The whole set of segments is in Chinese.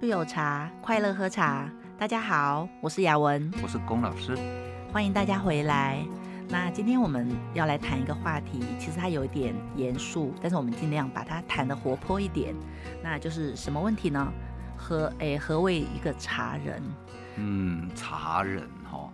绿有茶，快乐喝茶。大家好，我是雅文，我是龚老师，欢迎大家回来。那今天我们要来谈一个话题，其实它有一点严肃，但是我们尽量把它谈得活泼一点。那就是什么问题呢？何诶，何谓一个茶人？嗯，茶人哈、哦，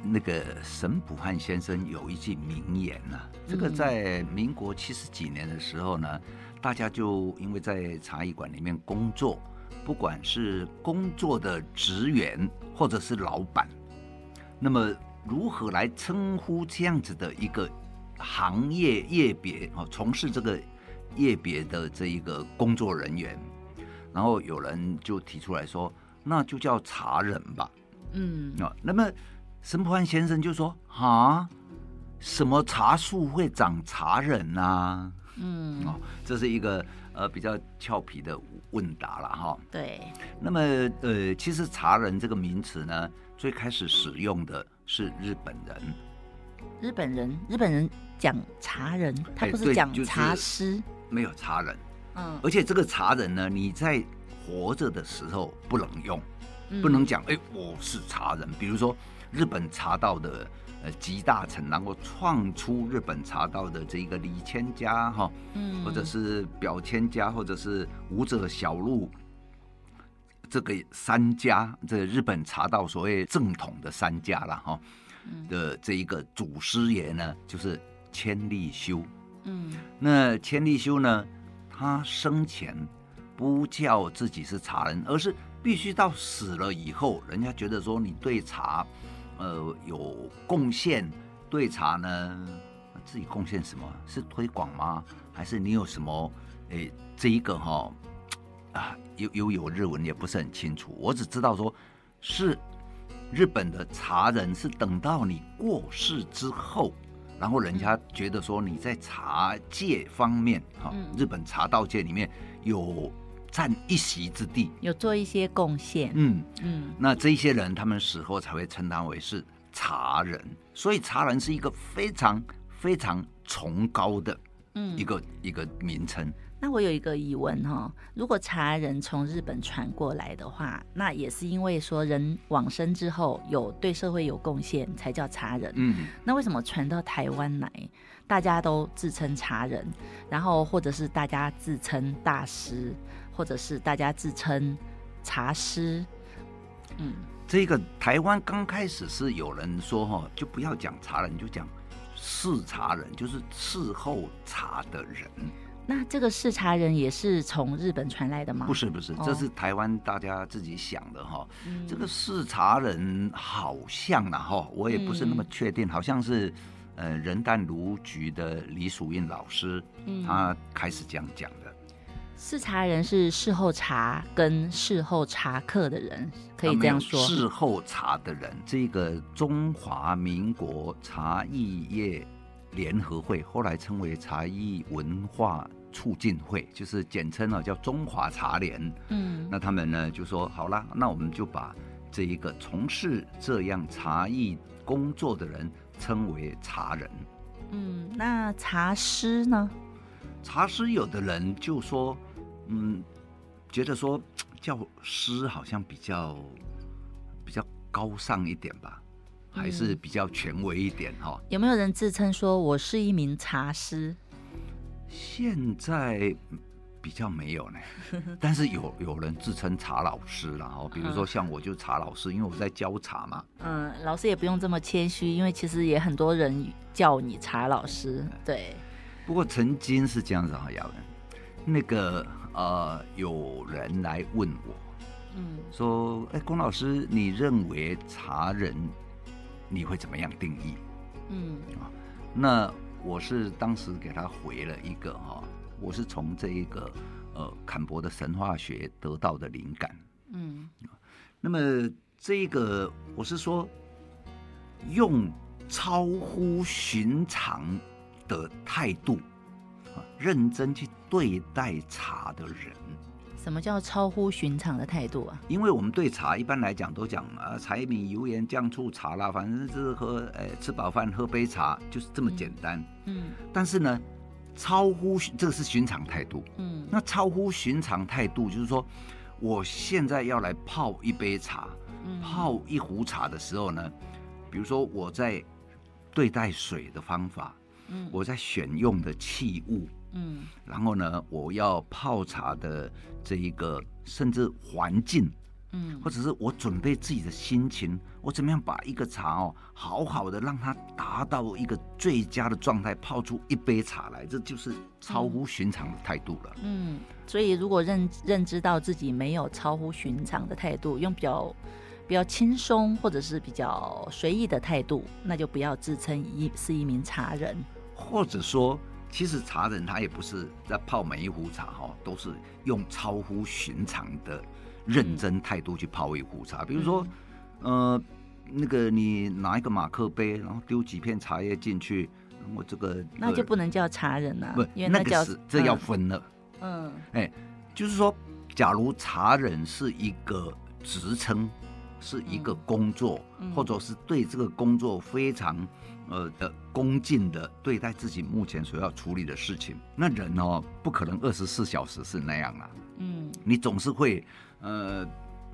那个沈普汉先生有一句名言呢、啊，这个在民国七十几年的时候呢，嗯、大家就因为在茶艺馆里面工作。不管是工作的职员或者是老板，那么如何来称呼这样子的一个行业业别啊？从事这个业别的这一个工作人员，然后有人就提出来说，那就叫茶人吧。嗯啊，那么沈普汉先生就说啊，什么茶树会长茶人啊？嗯哦，这是一个呃比较俏皮的问答了哈。对。那么呃，其实茶人这个名词呢，最开始使用的是日本人。日本人，日本人讲茶人，他不是讲茶师，没有茶人。嗯。而且这个茶人呢，你在活着的时候不能用，不能讲哎，我是茶人。比如说日本茶道的。呃，集大成，然后创出日本茶道的这个李千家哈，嗯，或者是表千家，或者是武者小路，这个三家，这个日本茶道所谓正统的三家了哈，的这一个祖师爷呢，就是千利休，嗯，那千利休呢，他生前不叫自己是茶人，而是必须到死了以后，人家觉得说你对茶。呃，有贡献对茶呢？自己贡献什么？是推广吗？还是你有什么？诶，这一个哈、哦、啊，有有有日文也不是很清楚。我只知道说，是日本的茶人，是等到你过世之后，然后人家觉得说你在茶界方面哈，日本茶道界里面有。占一席之地，有做一些贡献。嗯嗯，嗯，那这些人他们死后才会称他为是茶人，所以茶人是一个非常非常崇高的一个、嗯、一个名称。那我有一个疑问哈，如果茶人从日本传过来的话，那也是因为说人往生之后有对社会有贡献才叫茶人。嗯，那为什么传到台湾来，大家都自称茶人，然后或者是大家自称大师？或者是大家自称茶师，嗯，这个台湾刚开始是有人说哈，就不要讲茶人，就讲侍茶人，就是伺候茶的人。那这个侍茶人也是从日本传来的吗？不是，不是，这是台湾大家自己想的哈。嗯、这个侍茶人好像呢哈，我也不是那么确定，嗯、好像是呃仁淡如菊的李曙印老师，嗯、他开始这样讲的。侍茶人是事后茶跟事后茶客的人，可以这样说。事后茶的人，这个中华民国茶艺业联合会，后来称为茶艺文化促进会，就是简称啊，叫中华茶联。嗯，那他们呢就说好啦，那我们就把这一个从事这样茶艺工作的人称为茶人。嗯，那茶师呢？茶师有的人就说。嗯，觉得说叫师好像比较比较高尚一点吧，还是比较权威一点哈、嗯。有没有人自称说我是一名茶师？现在比较没有呢，但是有有人自称茶老师然后比如说像我就茶老师，因为我在教茶嘛。嗯，老师也不用这么谦虚，因为其实也很多人叫你茶老师。对。不过曾经是这样子哈，亚文，那个。呃，有人来问我，嗯，说，哎，龚老师，你认为茶人你会怎么样定义？嗯啊，那我是当时给他回了一个哈，我是从这一个呃坎伯的神话学得到的灵感，嗯，那么这一个我是说用超乎寻常的态度。认真去对待茶的人，什么叫超乎寻常的态度啊？因为我们对茶一般来讲都讲啊，柴米油盐酱醋茶啦，反正就是喝，哎，吃饱饭喝杯茶，就是这么简单。嗯。但是呢，超乎这个是寻常态度。嗯。那超乎寻常态度就是说，我现在要来泡一杯茶，泡一壶茶的时候呢，比如说我在对待水的方法，我在选用的器物，嗯然后呢，我要泡茶的这一个甚至环境。嗯，或者是我准备自己的心情，我怎么样把一个茶哦，好好的让它达到一个最佳的状态，泡出一杯茶来，这就是超乎寻常的态度了。嗯，所以如果认认知到自己没有超乎寻常的态度，用比较比较轻松或者是比较随意的态度，那就不要自称一是一名茶人。或者说，其实茶人他也不是在泡每一壶茶哈，都是用超乎寻常的。认真态度去泡一壶茶，比如说，呃，那个你拿一个马克杯，然后丢几片茶叶进去，我这个那就不能叫茶人了，不，因为那个是这要分了。嗯，哎，就是说，假如茶人是一个职称，是一个工作，或者是对这个工作非常呃的恭敬的对待自己目前所要处理的事情，那人哦不可能二十四小时是那样啊。嗯，你总是会。呃，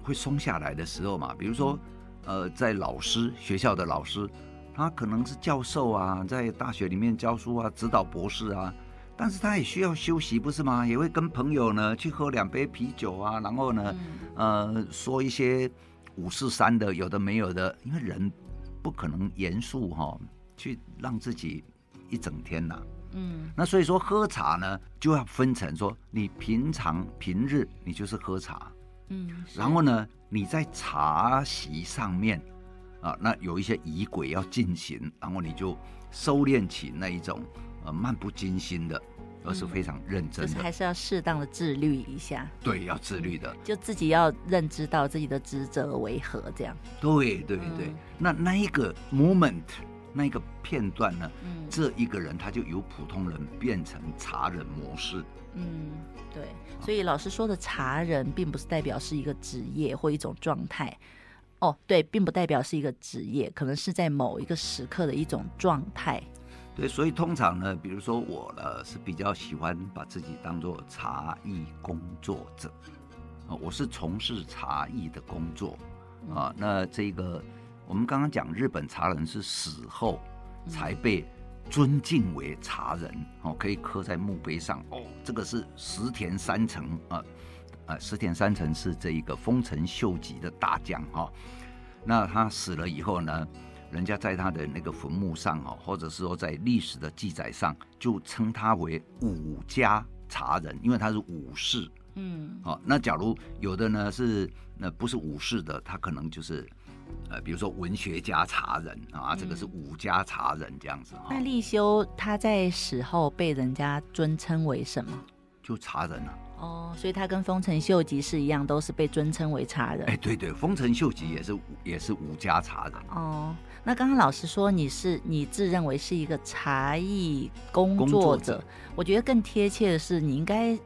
会松下来的时候嘛，比如说，呃，在老师学校的老师，他可能是教授啊，在大学里面教书啊，指导博士啊，但是他也需要休息，不是吗？也会跟朋友呢去喝两杯啤酒啊，然后呢，呃，说一些五四三的，有的没有的，因为人不可能严肃哈，去让自己一整天呐。嗯，那所以说喝茶呢，就要分成说，你平常平日你就是喝茶。嗯，然后呢，你在茶席上面，啊，那有一些仪轨要进行，然后你就收敛起那一种呃漫不经心的，而是非常认真的，就是还是要适当的自律一下。对，要自律的，就自己要认知到自己的职责为何，这样。对对对，嗯、那那一个 moment，那一个片段呢，嗯、这一个人他就由普通人变成茶人模式。嗯，对，所以老师说的茶人，并不是代表是一个职业或一种状态，哦，对，并不代表是一个职业，可能是在某一个时刻的一种状态。对，所以通常呢，比如说我呢，是比较喜欢把自己当做茶艺工作者，啊，我是从事茶艺的工作，啊，那这个我们刚刚讲日本茶人是死后才被。尊敬为茶人哦，可以刻在墓碑上哦。这个是石田三成啊，啊，石田三成是这一个丰臣秀吉的大将哈。那他死了以后呢，人家在他的那个坟墓上哦，或者是说在历史的记载上，就称他为武家茶人，因为他是武士。嗯，好，那假如有的呢是那不是武士的，他可能就是。呃，比如说文学家茶人啊，这个是武家茶人这样子哈。那立修他在死后被人家尊称为什么？就茶人啊。哦，所以他跟丰臣秀吉是一样，都是被尊称为茶人。哎，对对，丰臣秀吉也是也是武家茶人。哦，那刚刚老师说你是你自认为是一个茶艺工作者，工作者，我觉得更贴切的是你应该。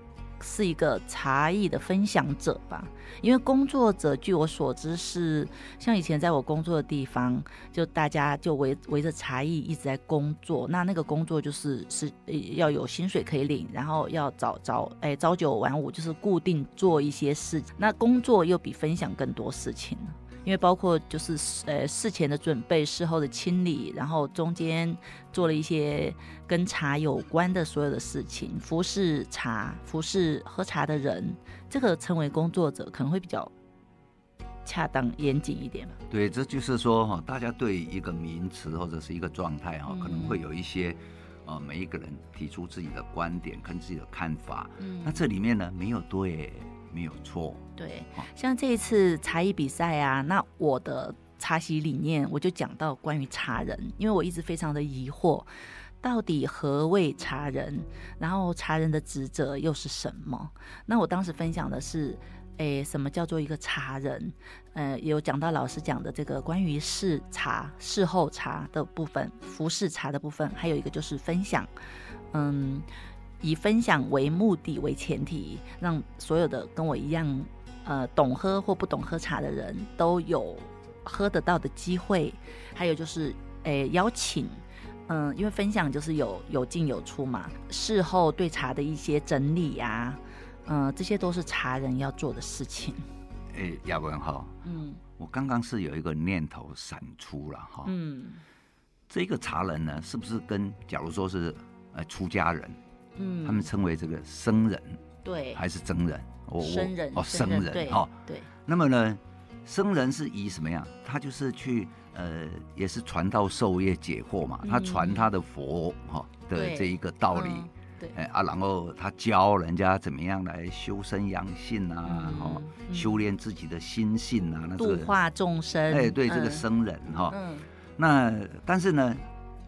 是一个茶艺的分享者吧，因为工作者，据我所知是像以前在我工作的地方，就大家就围围着茶艺一直在工作，那那个工作就是是要有薪水可以领，然后要早早哎朝九晚五，就是固定做一些事，那工作又比分享更多事情。因为包括就是呃事前的准备、事后的清理，然后中间做了一些跟茶有关的所有的事情，服侍茶、服侍喝茶的人，这个称为工作者可能会比较恰当严谨一点。对，这就是说哈，大家对一个名词或者是一个状态哈，可能会有一些呃每一个人提出自己的观点跟自己的看法。嗯，那这里面呢没有对。没有错，对，像这一次茶艺比赛啊，那我的茶席理念我就讲到关于茶人，因为我一直非常的疑惑，到底何谓茶人，然后茶人的职责又是什么？那我当时分享的是，诶，什么叫做一个茶人？呃，有讲到老师讲的这个关于试茶、事后茶的部分，服侍茶的部分，还有一个就是分享，嗯。以分享为目的为前提，让所有的跟我一样，呃，懂喝或不懂喝茶的人都有喝得到的机会。还有就是，诶，邀请，嗯、呃，因为分享就是有有进有出嘛。事后对茶的一些整理呀、啊，嗯、呃，这些都是茶人要做的事情。诶，亚文哈，嗯，我刚刚是有一个念头闪出了哈，嗯，这个茶人呢，是不是跟假如说是呃出家人，嗯，他们称为这个僧人，对，还是僧人？我僧人哦，僧人哈，对。那么呢，僧人是以什么样？他就是去呃，也是传道授业解惑嘛，他传他的佛哈的这一个道理。哎啊，然后他教人家怎么样来修身养性啊，哈、嗯，修炼自己的心性啊，那度化众生。哎，对，嗯、这个僧人哈，嗯、那但是呢。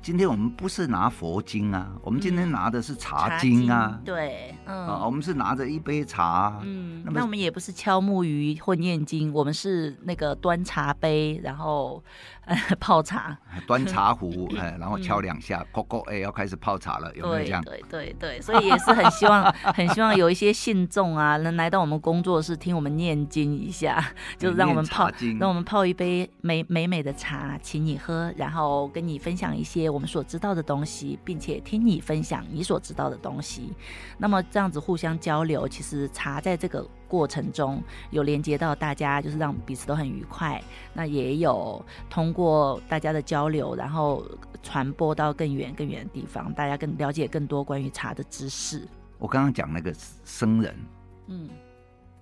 今天我们不是拿佛经啊，我们今天拿的是茶经啊。嗯、对，嗯，啊，我们是拿着一杯茶。嗯，那那我们也不是敲木鱼或念经，我们是那个端茶杯，然后呃 泡茶，端茶壶，哎，然后敲两下，咕咕，哎，要开始泡茶了，有没有这样？对对对，所以也是很希望，很希望有一些信众啊，能来到我们工作室听我们念经一下，就让我们泡，让我们泡一杯美美美的茶，请你喝，然后跟你分享一些。我们所知道的东西，并且听你分享你所知道的东西，那么这样子互相交流，其实茶在这个过程中有连接到大家，就是让彼此都很愉快。那也有通过大家的交流，然后传播到更远更远的地方，大家更了解更多关于茶的知识。我刚刚讲那个僧人，嗯，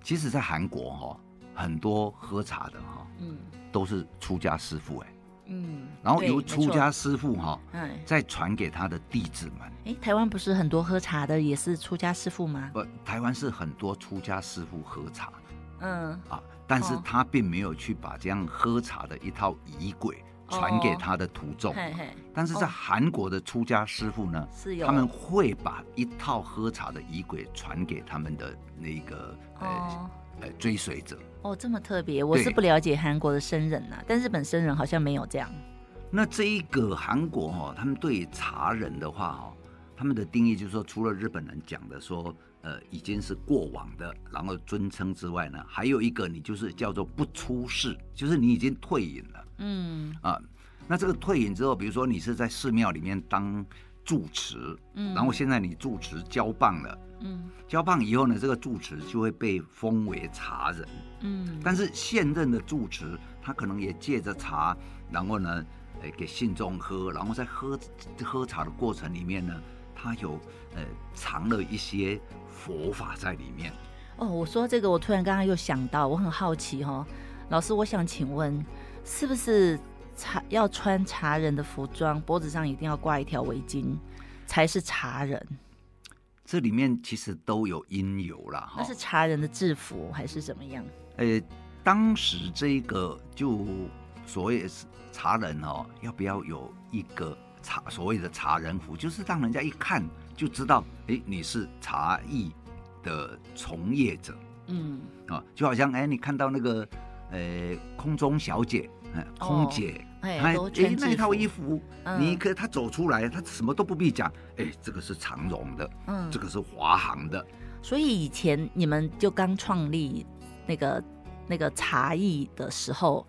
其实在韩国哈，很多喝茶的哈，嗯，都是出家师傅哎。嗯，然后由出家师傅哈，嗯，再传给他的弟子们。哎，台湾不是很多喝茶的也是出家师傅吗？不，台湾是很多出家师傅喝茶，嗯啊，但是他并没有去把这样喝茶的一套仪轨传给他的徒众。嘿嘿。但是在韩国的出家师傅呢，是有他们会把一套喝茶的仪轨传给他们的那个呃呃追随者。哦，这么特别，我是不了解韩国的僧人呐、啊，但日本僧人好像没有这样。那这一个韩国哈、哦，他们对茶人的话哈、哦，他们的定义就是说，除了日本人讲的说，呃，已经是过往的，然后尊称之外呢，还有一个你就是叫做不出世，就是你已经退隐了。嗯啊，那这个退隐之后，比如说你是在寺庙里面当住持，嗯，然后现在你住持交棒了。嗯，交棒以后呢，这个住持就会被封为茶人。嗯，但是现任的住持，他可能也借着茶，然后呢，诶，给信众喝，然后在喝喝茶的过程里面呢，他有呃藏了一些佛法在里面。哦，我说这个，我突然刚刚又想到，我很好奇哈、哦，老师，我想请问，是不是茶要穿茶人的服装，脖子上一定要挂一条围巾，才是茶人？这里面其实都有因由啦，哈。那是茶人的制服还是怎么样？呃，当时这个就所谓是茶人哦，要不要有一个茶所谓的茶人服，就是让人家一看就知道，哎，你是茶艺的从业者。嗯，啊，就好像哎，你看到那个呃空中小姐，哎，空姐。哦哎，哎，那一套衣服，嗯、你可他走出来，他什么都不必讲，哎，这个是长荣的，嗯，这个是华航的。所以以前你们就刚创立那个那个茶艺的时候，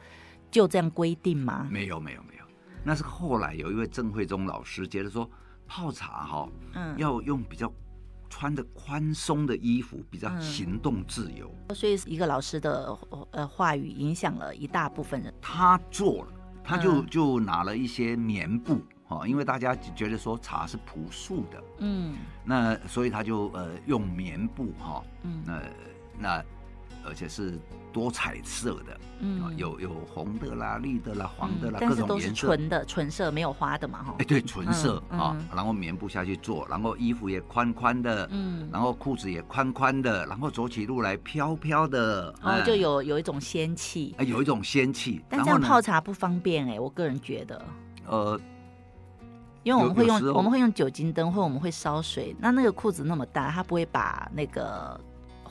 就这样规定吗？没有，没有，没有。那是后来有一位郑慧忠老师觉得说，泡茶哈、哦，嗯，要用比较穿的宽松的衣服，比较行动自由。嗯、所以一个老师的呃话语影响了一大部分人。他做了。他就就拿了一些棉布哈，因为大家觉得说茶是朴素的，嗯，那所以他就呃用棉布哈，嗯，那那而且是多彩色的，嗯，有有红的啦、绿的啦、黄的啦，各种颜色，都是纯的纯色，没有花的嘛哈。哎，对，纯色啊，然后棉布下去做，然后衣服也宽宽的，嗯，然后裤子也宽宽的，然后走起路来飘飘的，然后就有有一种仙气，哎，有一种仙气。但这样泡茶不方便哎，我个人觉得，呃，因为我们会用我们会用酒精灯，或我们会烧水，那那个裤子那么大，它不会把那个。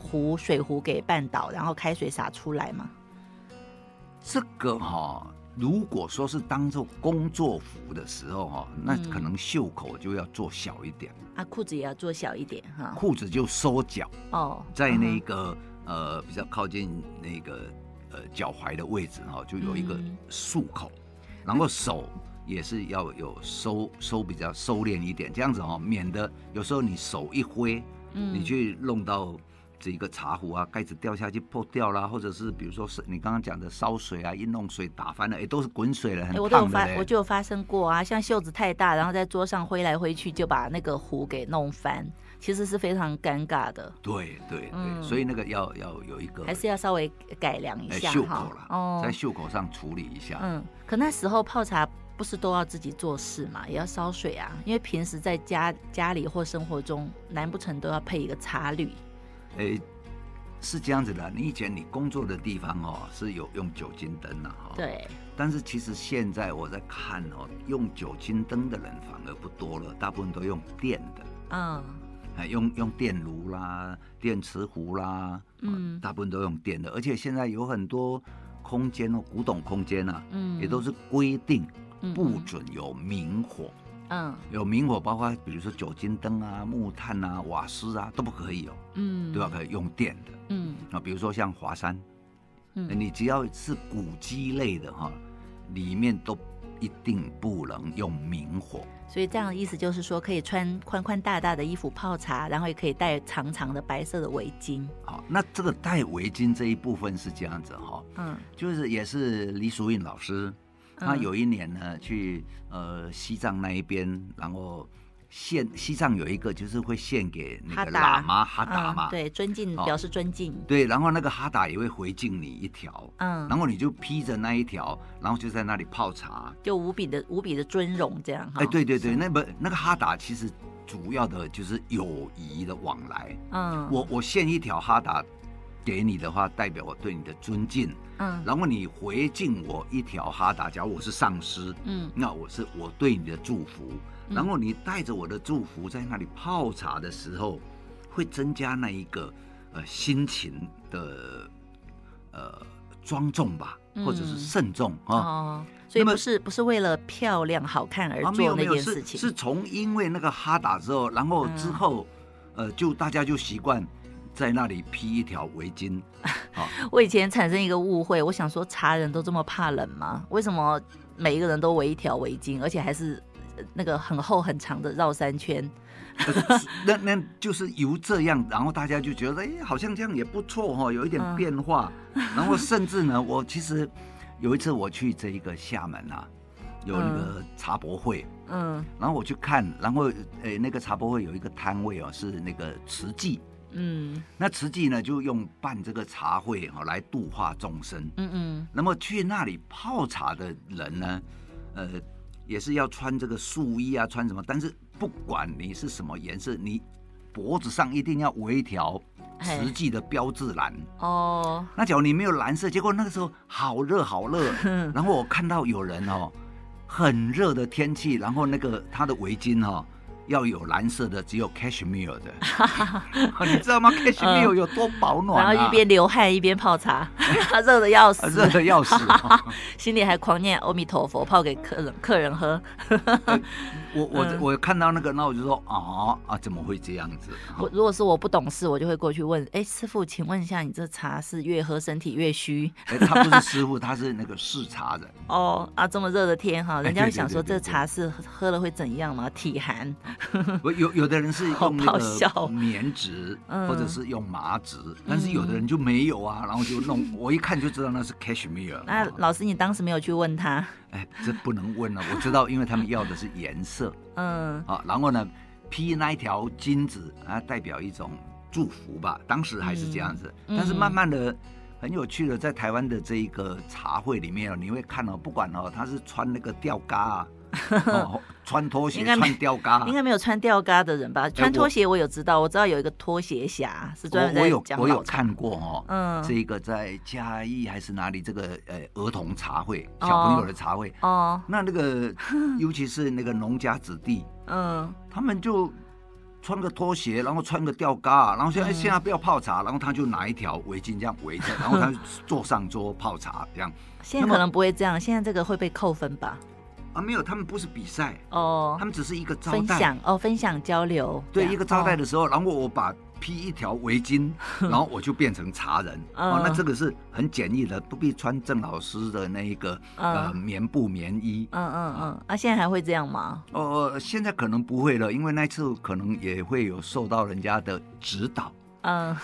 壶水壶给绊倒，然后开水洒出来吗？这个哈、哦，如果说是当做工作服的时候哈，那可能袖口就要做小一点、嗯、啊，裤子也要做小一点哈。裤子就收脚哦，在那个、嗯、呃比较靠近那个呃脚踝的位置哈，就有一个束口，嗯、然后手也是要有收收比较收敛一点，这样子哈，免得有时候你手一挥，嗯、你去弄到。这一个茶壶啊，盖子掉下去破掉啦，或者是比如说是你刚刚讲的烧水啊，一弄水打翻了，哎，都是滚水了，很烫的。我都有发，我就有发生过啊，像袖子太大，然后在桌上挥来挥去，就把那个壶给弄翻，其实是非常尴尬的。对对对，嗯、所以那个要要有一个，还是要稍微改良一下袖口了，哦，在袖口上处理一下。嗯，可那时候泡茶不是都要自己做事嘛，也要烧水啊，因为平时在家家里或生活中，难不成都要配一个茶滤？哎。是这样子的，你以前你工作的地方哦是有用酒精灯的哈，对。但是其实现在我在看哦，用酒精灯的人反而不多了，大部分都用电的，嗯，用用电炉啦、电磁壶啦，嗯，大部分都用电的，而且现在有很多空间哦，古董空间啊，嗯，也都是规定不准有明火。嗯，有明火，包括比如说酒精灯啊、木炭啊、瓦斯啊，都不可以哦。嗯，都要可以用电的。嗯，啊，比如说像华山，嗯，你只要是古迹类的哈，里面都一定不能用明火。所以这样的意思就是说，可以穿宽宽大大的衣服泡茶，然后也可以戴长长的白色的围巾。好，那这个戴围巾这一部分是这样子哈。嗯，就是也是李淑韵老师。他有一年呢，去呃西藏那一边，然后献西藏有一个就是会献给那个喇嘛哈达嘛，对，尊敬表示尊敬，对，然后那个哈达也会回敬你一条，嗯，然后你就披着那一条，然后就在那里泡茶，就无比的无比的尊荣这样，哎，对对对，那不那个哈达其实主要的就是友谊的往来，嗯，我我献一条哈达。给你的话，代表我对你的尊敬。嗯，然后你回敬我一条哈达，假如我是上师，嗯，那我是我对你的祝福。嗯，然后你带着我的祝福在那里泡茶的时候，会增加那一个呃心情的呃庄重吧，或者是慎重啊。哦，所以不是不是为了漂亮好看而做那件事情，是从因为那个哈达之后，然后之后，呃，就大家就习惯。在那里披一条围巾，我以前产生一个误会，我想说茶人都这么怕冷吗？为什么每一个人都围一条围巾，而且还是那个很厚很长的绕三圈？那那就是由这样，然后大家就觉得哎、欸，好像这样也不错哈，有一点变化。嗯、然后甚至呢，我其实有一次我去这一个厦门啊，有那个茶博会，嗯，然后我去看，然后诶、欸，那个茶博会有一个摊位哦，是那个慈济。嗯，那慈济呢，就用办这个茶会哈来度化众生。嗯嗯，那么去那里泡茶的人呢，呃，也是要穿这个素衣啊，穿什么？但是不管你是什么颜色，你脖子上一定要围一条慈济的标志蓝。哦，那假如你没有蓝色，结果那个时候好热好热，然后我看到有人哦，很热的天气，然后那个他的围巾哦。要有蓝色的，只有 Cashmere 的，你知道吗？Cashmere 有多保暖，然后一边流汗一边泡茶，他热的要死，热的要死，心里还狂念阿弥陀佛，泡给客人客人喝。我我我看到那个，那我就说啊啊，怎么会这样子？我如果是我不懂事，我就会过去问，哎，师傅，请问一下，你这茶是越喝身体越虚？哎，他不是师傅，他是那个试茶人。哦啊，这么热的天哈，人家会想说这茶是喝了会怎样吗？体寒。有有的人是用那个棉纸，或者是用麻纸，但是有的人就没有啊，然后就弄，我一看就知道那是 cashmere。那老师，你当时没有去问他？哎，这不能问了，我知道，因为他们要的是颜色。嗯，啊，然后呢，披那一条金子啊，代表一种祝福吧。当时还是这样子，但是慢慢的，很有趣的，在台湾的这一个茶会里面哦，你会看到，不管哦，他是穿那个吊嘎啊。哦，穿拖鞋穿吊嘎，应该没有穿吊嘎的人吧？穿拖鞋我有知道，我知道有一个拖鞋侠是专门。我有我有看过哦，嗯，这个在嘉义还是哪里？这个呃儿童茶会，小朋友的茶会哦。那那个 尤其是那个农家子弟，嗯，他们就穿个拖鞋，然后穿个吊嘎，然后现在现在不要泡茶，然后他就拿一条围巾这样围着，然后他就坐上桌泡茶这样。现在可能不会这样，现在这个会被扣分吧？啊，没有，他们不是比赛哦，他们只是一个招待分享哦，分享交流。对，一个招待的时候，然后我把披一条围巾，然后我就变成茶人哦。那这个是很简易的，不必穿郑老师的那一个呃棉布棉衣。嗯嗯嗯。啊，现在还会这样吗？哦，现在可能不会了，因为那次可能也会有受到人家的指导。嗯，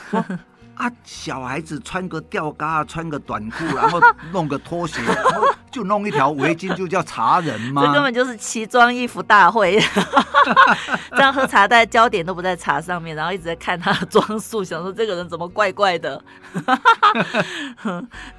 啊，小孩子穿个吊嘎，穿个短裤，然后弄个拖鞋，然后就弄一条围巾，就叫茶人吗？这根本就是奇装异服大会，这样喝茶，大家焦点都不在茶上面，然后一直在看他的装束，想说这个人怎么怪怪的。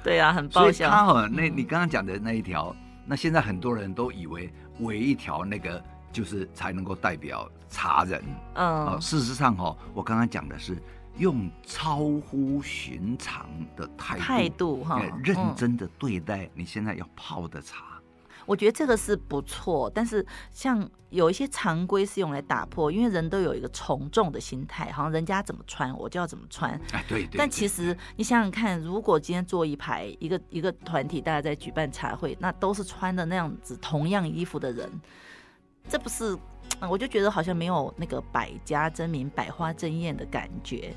对啊，很爆笑。他哈，那你刚刚讲的那一条，那现在很多人都以为围一条那个就是才能够代表茶人。嗯，事实上哈，我刚刚讲的是。用超乎寻常的态度，态度哈，认真的对待你现在要泡的茶。嗯，我觉得这个是不错，但是像有一些常规是用来打破，因为人都有一个从众的心态，好像人家怎么穿我就要怎么穿。哎，对，对，对。但其实你想想看，如果今天坐一排一个一个团体，大家在举办茶会，那都是穿的那样子同样衣服的人，这不是？我就觉得好像没有那个百家争鸣、百花争艳的感觉。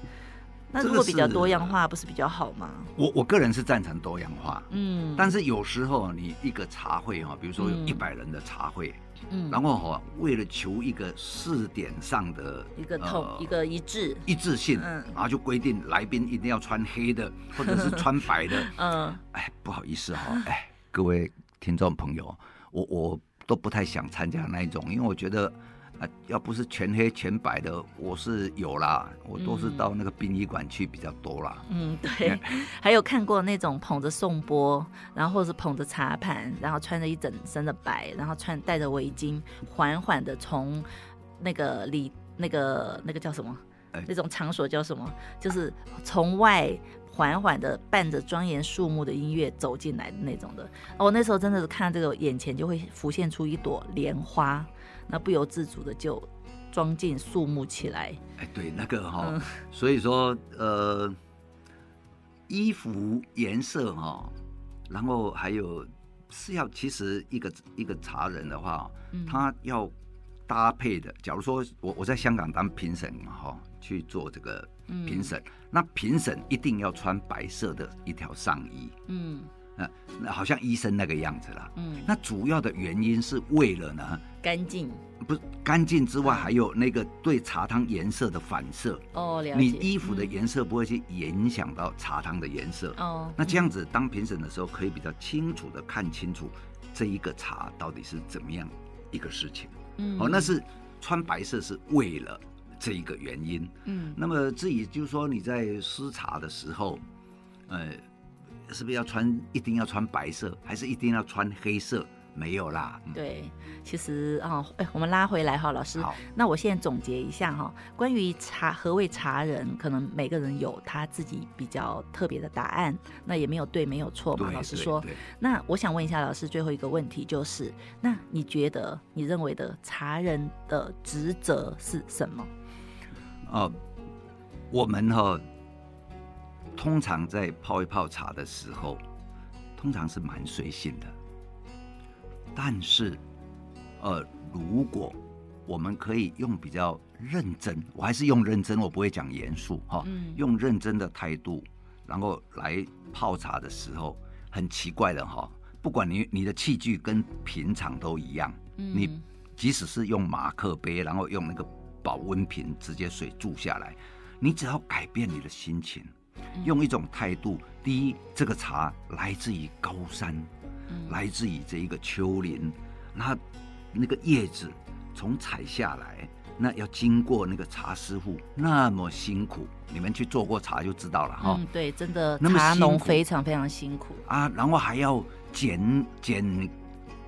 那如果比较多样化，不是比较好吗？我我个人是赞成多样化，嗯。但是有时候你一个茶会哈，比如说有一百人的茶会，嗯，然后哈，为了求一个试点上的一个统、呃、一个一致一致性，嗯，然后就规定来宾一定要穿黑的，或者是穿白的，嗯。哎，不好意思哈，哎，各位听众朋友，我我都不太想参加那一种，因为我觉得。啊，要不是全黑全白的，我是有啦，我都是到那个殡仪馆去比较多啦。嗯，对，还有看过那种捧着颂钵，然后或是捧着茶盘，然后穿着一整身的白，然后穿戴着围巾，缓缓的从那个里那个那个叫什么？欸、那种场所叫什么？就是从外缓缓的伴着庄严肃穆的音乐走进来的那种的。我那时候真的是看这个，眼前就会浮现出一朵莲花。那不由自主的就装进肃穆起来。哎，对，那个哈、哦，嗯、所以说呃，衣服颜色哈、哦，然后还有是要，其实一个一个茶人的话，嗯、他要搭配的。假如说我我在香港当评审嘛哈，去做这个评审，嗯、那评审一定要穿白色的一条上衣。嗯。那那好像医生那个样子啦。嗯，那主要的原因是为了呢，干净。不是干净之外，还有那个对茶汤颜色的反射。哦，了解。你衣服的颜色不会去影响到茶汤的颜色。哦。那这样子当评审的时候，可以比较清楚的看清楚这一个茶到底是怎么样一个事情。嗯。哦，那是穿白色是为了这一个原因。嗯。那么至于就是说你在试茶的时候，呃。是不是要穿一定要穿白色，还是一定要穿黑色？没有啦。嗯、对，其实啊，哎、哦，我们拉回来哈，老师。好。那我现在总结一下哈，关于茶何谓茶人，可能每个人有他自己比较特别的答案，那也没有对，没有错嘛。老师说。那我想问一下老师最后一个问题，就是那你觉得你认为的茶人的职责是什么？哦，我们哈。通常在泡一泡茶的时候，通常是蛮随性的。但是，呃，如果我们可以用比较认真，我还是用认真，我不会讲严肃哈，嗯、用认真的态度，然后来泡茶的时候，很奇怪的哈，不管你你的器具跟平常都一样，嗯、你即使是用马克杯，然后用那个保温瓶直接水注下来，你只要改变你的心情。用一种态度，第一，这个茶来自于高山，嗯、来自于这一个丘陵，那那个叶子从采下来，那要经过那个茶师傅那么辛苦，你们去做过茶就知道了哈。嗯，对，真的，茶农非常非常辛苦啊，然后还要剪剪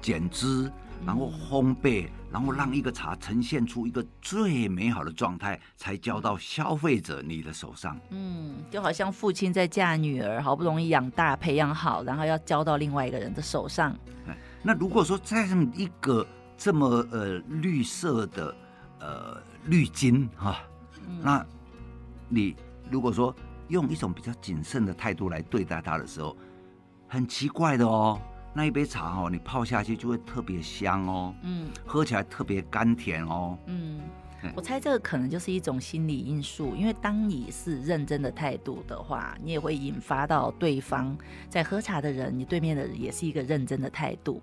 剪枝。然后烘焙，然后让一个茶呈现出一个最美好的状态，才交到消费者你的手上。嗯，就好像父亲在嫁女儿，好不容易养大培养好，然后要交到另外一个人的手上。那如果说在这么一个这么呃绿色的呃绿金哈，嗯、那你如果说用一种比较谨慎的态度来对待它的时候，很奇怪的哦。那一杯茶哦，你泡下去就会特别香哦，嗯，喝起来特别甘甜哦，嗯，我猜这个可能就是一种心理因素，因为当你是认真的态度的话，你也会引发到对方在喝茶的人，你对面的人也是一个认真的态度，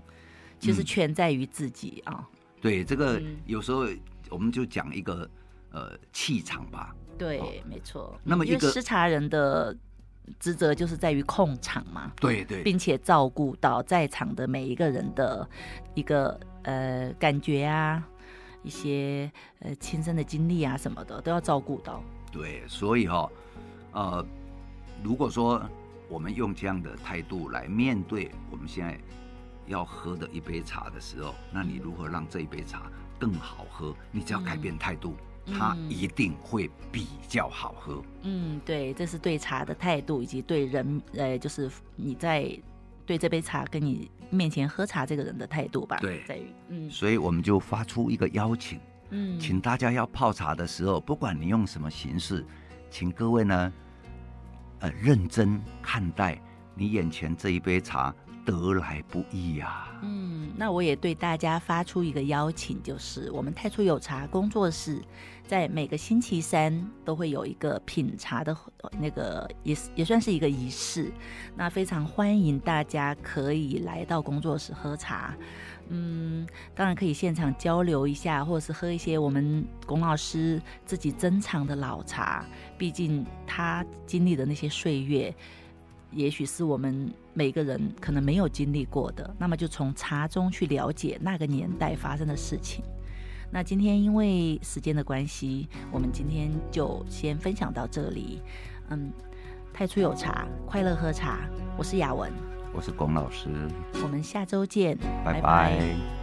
其实全在于自己啊。对，这个有时候我们就讲一个呃气场吧，对，哦、没错。那么一个师茶人的职责就是在于控场嘛，对对，并且照顾到在场的每一个人的一个呃感觉啊，一些呃亲身的经历啊什么的都要照顾到。对，所以哈、哦，呃，如果说我们用这样的态度来面对我们现在要喝的一杯茶的时候，那你如何让这一杯茶更好喝？你只要改变态度。嗯它一定会比较好喝。嗯，对，这是对茶的态度，以及对人，呃，就是你在对这杯茶跟你面前喝茶这个人的态度吧。对，在于，嗯，所以我们就发出一个邀请，嗯，请大家要泡茶的时候，不管你用什么形式，请各位呢，呃，认真看待你眼前这一杯茶。得来不易呀、啊。嗯，那我也对大家发出一个邀请，就是我们太初有茶工作室，在每个星期三都会有一个品茶的那个，也也算是一个仪式。那非常欢迎大家可以来到工作室喝茶。嗯，当然可以现场交流一下，或者是喝一些我们龚老师自己珍藏的老茶。毕竟他经历的那些岁月。也许是我们每个人可能没有经历过的，那么就从茶中去了解那个年代发生的事情。那今天因为时间的关系，我们今天就先分享到这里。嗯，太初有茶，快乐喝茶。我是雅文，我是龚老师，我们下周见，拜拜。拜拜。